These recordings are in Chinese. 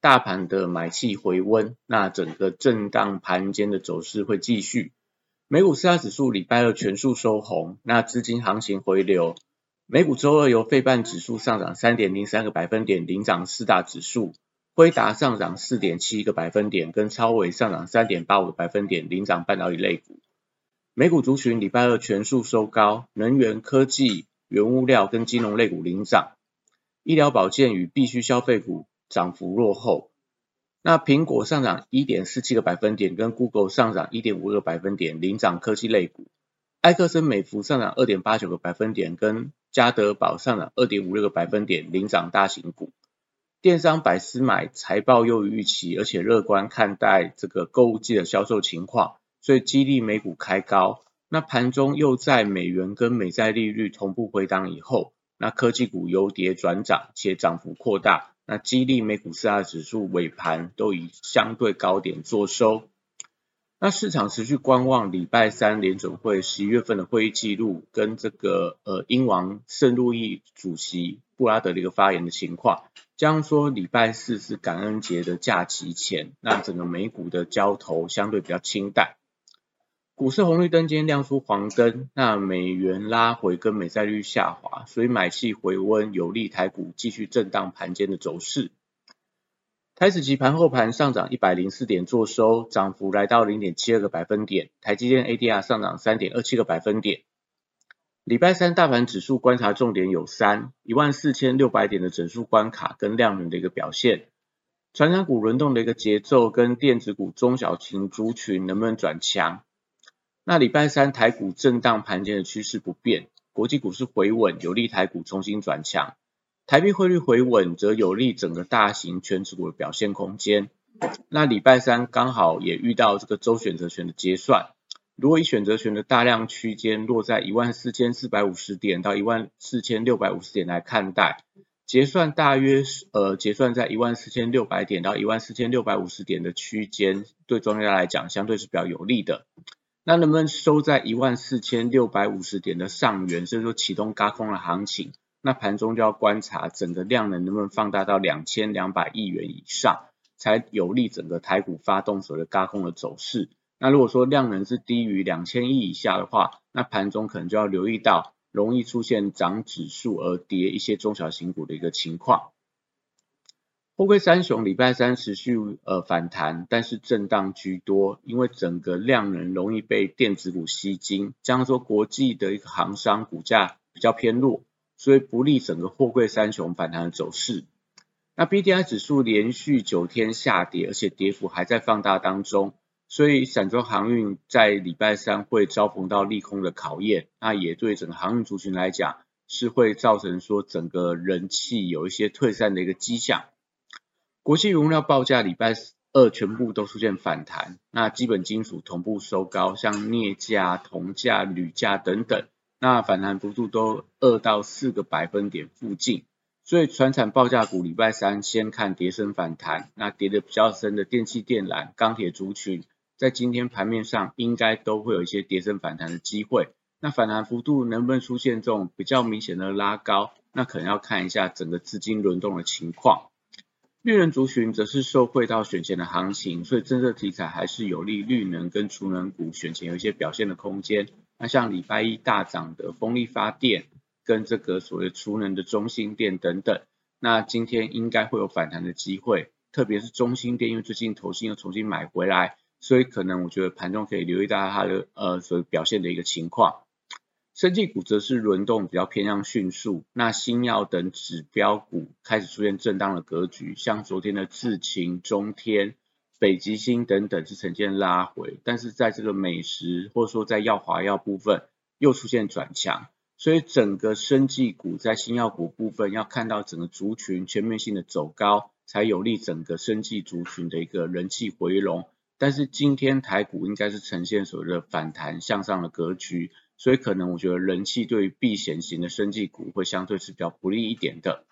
大盘的买气回温，那整个震荡盘间的走势会继续。美股四大指数礼拜二全数收红，那资金行情回流。美股周二由费半指数上涨三点零三个百分点领涨四大指数，辉达上涨四点七个百分点，跟超微上涨三点八五个百分点领涨半导体类股。美股族群礼拜二全数收高，能源、科技、原物料跟金融类股领涨，医疗保健与必需消费股。涨幅落后，那苹果上涨一点四七个百分点，跟 Google 上涨一点五六个百分点，领涨科技类股。埃克森美孚上涨二点八九个百分点，跟嘉德宝上涨二点五六个百分点，领涨大型股。电商百思买财报优于预期，而且乐观看待这个购物季的销售情况，所以激励美股开高。那盘中又在美元跟美债利率同步回档以后，那科技股由跌转涨，且涨幅扩大。那激励美股四大指数尾盘都以相对高点做收。那市场持续观望礼拜三联准会十一月份的会议记录，跟这个呃英王圣路易主席布拉德的一个发言的情况。将说礼拜四是感恩节的假期前，那整个美股的交投相对比较清淡。股市红绿灯今天亮出黄灯，那美元拉回跟美债率下滑，所以买气回温，有利台股继续震荡盘间的走势。台指期盘后盘上涨一百零四点，做收，涨幅来到零点七二个百分点。台积电 ADR 上涨三点二七个百分点。礼拜三大盘指数观察重点有三：一万四千六百点的整数关卡跟量能的一个表现，传产股轮动的一个节奏跟电子股中小型族群能不能转强？那礼拜三台股震荡盘间的趋势不变，国际股市回稳，有利台股重新转强。台币汇率回稳，则有利整个大型全指股的表现空间。那礼拜三刚好也遇到这个周选择权的结算，如果以选择权的大量区间落在一万四千四百五十点到一万四千六百五十点来看待，结算大约呃结算在一万四千六百点到一万四千六百五十点的区间，对庄家来讲相对是比较有利的。那能不能收在一万四千六百五十点的上缘，所以说启动高空的行情，那盘中就要观察整个量能能不能放大到两千两百亿元以上，才有利整个台股发动所谓高空的走势。那如果说量能是低于两千亿以下的话，那盘中可能就要留意到容易出现涨指数而跌一些中小型股的一个情况。货柜三雄礼拜三持续呃反弹，但是震荡居多，因为整个量能容易被电子股吸金，加上说国际的一个行商股价比较偏弱，所以不利整个货柜三雄反弹的走势。那 B D I 指数连续九天下跌，而且跌幅还在放大当中，所以散装航运在礼拜三会遭逢到利空的考验，那也对整个航运族群来讲是会造成说整个人气有一些退散的一个迹象。国际原料报价礼拜二全部都出现反弹，那基本金属同步收高，像镍价、铜价、铝价等等，那反弹幅度都二到四个百分点附近，所以船产报价股礼拜三先看跌升反弹，那跌的比较深的电气电缆、钢铁族群，在今天盘面上应该都会有一些跌升反弹的机会，那反弹幅度能不能出现这种比较明显的拉高，那可能要看一下整个资金轮动的情况。绿能族群则是受惠到选前的行情，所以政策题材还是有利绿能跟储能股选前有一些表现的空间。那像礼拜一大涨的风力发电跟这个所谓储能的中心电等等，那今天应该会有反弹的机会，特别是中心电，因为最近投信又重新买回来，所以可能我觉得盘中可以留意到它的呃所表现的一个情况。生技股则是轮动比较偏向迅速，那新药等指标股开始出现震荡的格局，像昨天的智勤、中天、北极星等等是呈现拉回，但是在这个美食或者说在药华药部分又出现转强，所以整个生技股在新药股部分要看到整个族群全面性的走高，才有利整个生技族群的一个人气回笼。但是今天台股应该是呈现所谓的反弹向上的格局，所以可能我觉得人气对于避险型的生技股会相对是比较不利一点的。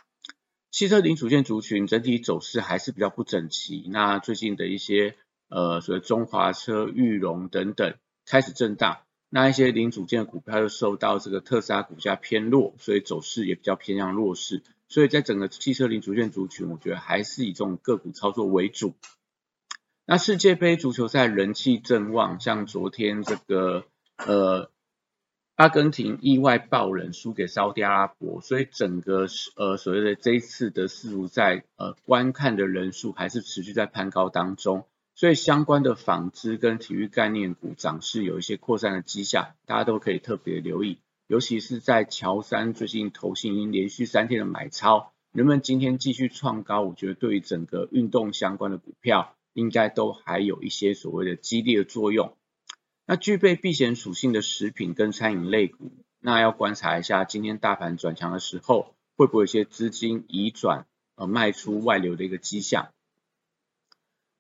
汽车零组件族群整体走势还是比较不整齐，那最近的一些呃所谓中华车、裕隆等等开始震荡，那一些零组件股票又受到这个特斯拉股价偏弱，所以走势也比较偏向弱势。所以在整个汽车零组件族群，我觉得还是以这种个股操作为主。那世界杯足球赛人气正旺，像昨天这个呃阿根廷意外爆冷输给沙特阿拉伯，所以整个呃所谓的这一次的世足赛呃观看的人数还是持续在攀高当中，所以相关的纺织跟体育概念股涨势有一些扩散的迹象，大家都可以特别留意。尤其是在乔山最近投信因连续三天的买超，人们今天继续创高，我觉得对于整个运动相关的股票，应该都还有一些所谓的激励的作用。那具备避险属性的食品跟餐饮类股，那要观察一下今天大盘转强的时候，会不会有一些资金移转呃卖出外流的一个迹象。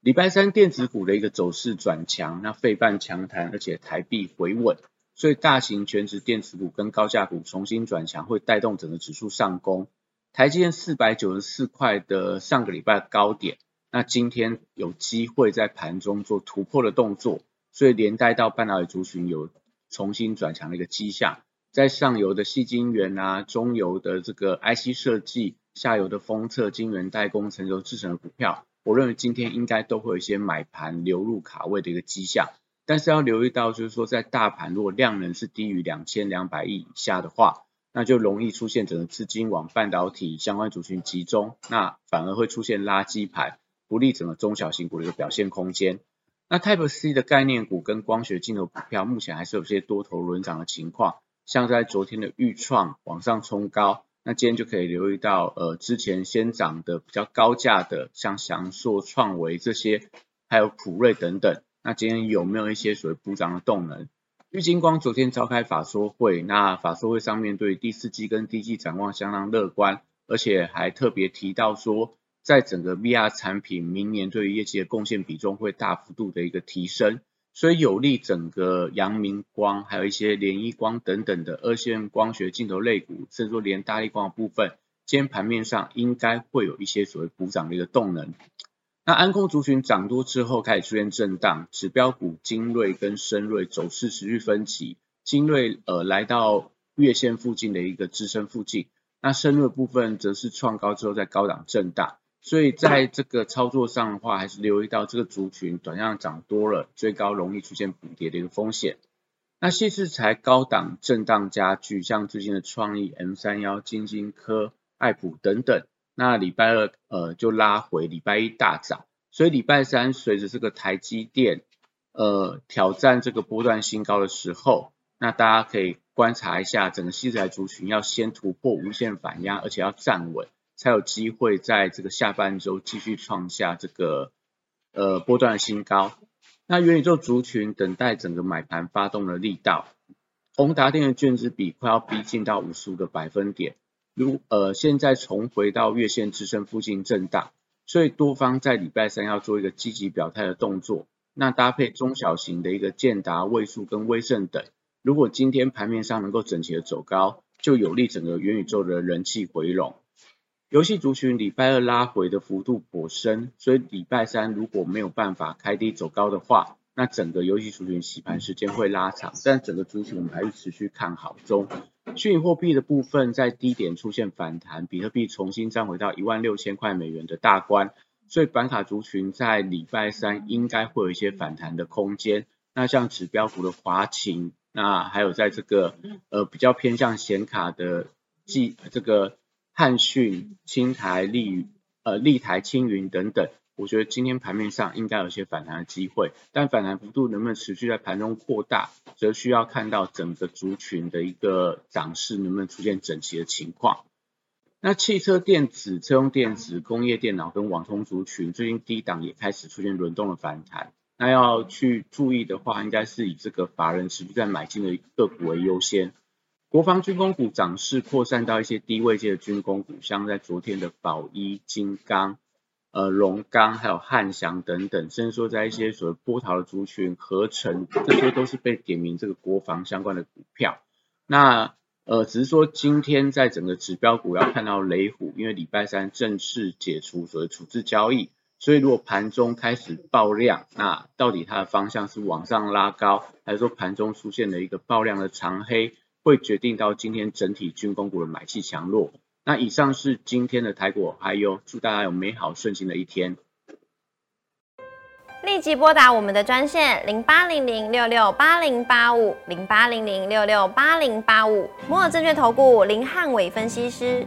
礼拜三电子股的一个走势转强，那费半强弹，而且台币回稳。所以大型全值电子股跟高价股重新转强，会带动整个指数上攻。台积电四百九十四块的上个礼拜高点，那今天有机会在盘中做突破的动作，所以连带到半导体族群有重新转强的一个迹象。在上游的细晶圆啊，中游的这个 IC 设计，下游的封测、晶圆代工、成熟制成的股票，我认为今天应该都会有一些买盘流入卡位的一个迹象。但是要留意到，就是说在大盘如果量能是低于两千两百亿以下的话，那就容易出现整个资金往半导体相关族群集中，那反而会出现垃圾盘，不利整个中小型股的一个表现空间。那 Type C 的概念股跟光学镜头股票目前还是有些多头轮涨的情况，像在昨天的预创往上冲高，那今天就可以留意到，呃，之前先涨的比较高价的，像翔硕、创维这些，还有普瑞等等。那今天有没有一些所谓补涨的动能？玉金光昨天召开法说会，那法说会上面对第四季跟第一季展望相当乐观，而且还特别提到说，在整个 VR 产品明年对于业绩的贡献比重会大幅度的一个提升，所以有利整个阳明光，还有一些联一光等等的二线光学镜头类股，甚至说连大力光的部分，今天盘面上应该会有一些所谓补涨的一个动能。那安控族群涨多之后开始出现震荡，指标股精锐跟深锐走势持续分歧，精锐呃来到月线附近的一个支撑附近，那深锐部分则是创高之后在高档震荡，所以在这个操作上的话，还是留意到这个族群短量涨多了，最高容易出现补跌的一个风险。那细制材高档震荡加剧，像最近的创意 M 三幺、金晶科、爱普等等。那礼拜二呃就拉回，礼拜一大涨，所以礼拜三随着这个台积电呃挑战这个波段新高的时候，那大家可以观察一下整个西材族群要先突破无限反压，而且要站稳，才有机会在这个下半周继续创下这个呃波段的新高。那元宇宙族群等待整个买盘发动的力道，宏达电的卷子比快要逼近到五十五个百分点。如呃，现在重回到月线支撑附近震荡，所以多方在礼拜三要做一个积极表态的动作。那搭配中小型的一个建达、位数跟威盛等，如果今天盘面上能够整齐的走高，就有利整个元宇宙的人气回笼。游戏族群礼拜二拉回的幅度颇深，所以礼拜三如果没有办法开低走高的话，那整个游戏族群洗盘时间会拉长，但整个族群我们还是持续看好中。虚拟货币的部分在低点出现反弹，比特币重新站回到一万六千块美元的大关，所以板卡族群在礼拜三应该会有一些反弹的空间。那像指标股的华勤，那还有在这个呃比较偏向显卡的记这个汉讯、青台、立呃立台、青云等等。我觉得今天盘面上应该有些反弹的机会，但反弹幅度能不能持续在盘中扩大，则需要看到整个族群的一个涨势能不能出现整齐的情况。那汽车电子、车用电子、工业电脑跟网通族群最近低档也开始出现轮动的反弹，那要去注意的话，应该是以这个法人持续在买进的个股为优先。国防军工股涨势扩散到一些低位阶的军工股，像在昨天的宝一、金刚。呃龙钢还有汉翔等等，甚至说在一些所谓波涛的族群合成，这些都是被点名这个国防相关的股票。那呃只是说今天在整个指标股要看到雷虎，因为礼拜三正式解除所谓处置交易。所以如果盘中开始爆量，那到底它的方向是往上拉高，还是说盘中出现了一个爆量的长黑，会决定到今天整体军工股的买气强弱。那以上是今天的台股，还有祝大家有美好顺心的一天。立即拨打我们的专线零八零零六六八零八五零八零零六六八零八五摩尔证券投顾林汉伟分析师。